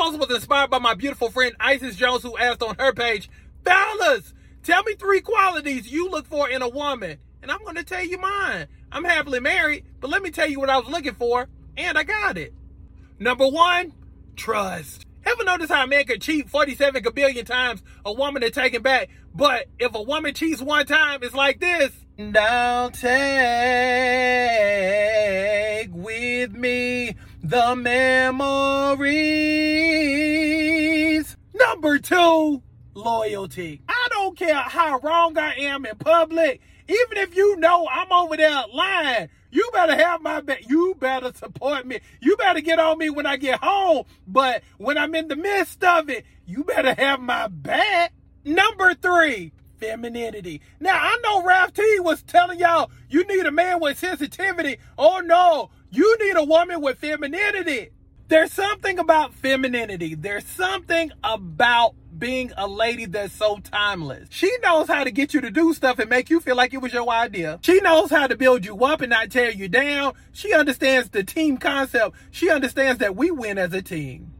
post was inspired by my beautiful friend Isis Jones, who asked on her page, Fellas, tell me three qualities you look for in a woman. And I'm going to tell you mine. I'm happily married, but let me tell you what I was looking for, and I got it. Number one, trust. Ever notice how a man could cheat 47 billion times, a woman to take him back, but if a woman cheats one time, it's like this. Don't take with me the memories. Number two, loyalty. I don't care how wrong I am in public. Even if you know I'm over there lying, you better have my back. You better support me. You better get on me when I get home. But when I'm in the midst of it, you better have my back. Number three, femininity. Now I know Ralph T was telling y'all you need a man with sensitivity. Oh no, you need a woman with femininity. There's something about femininity. There's something about being a lady that's so timeless. She knows how to get you to do stuff and make you feel like it was your idea. She knows how to build you up and not tear you down. She understands the team concept. She understands that we win as a team.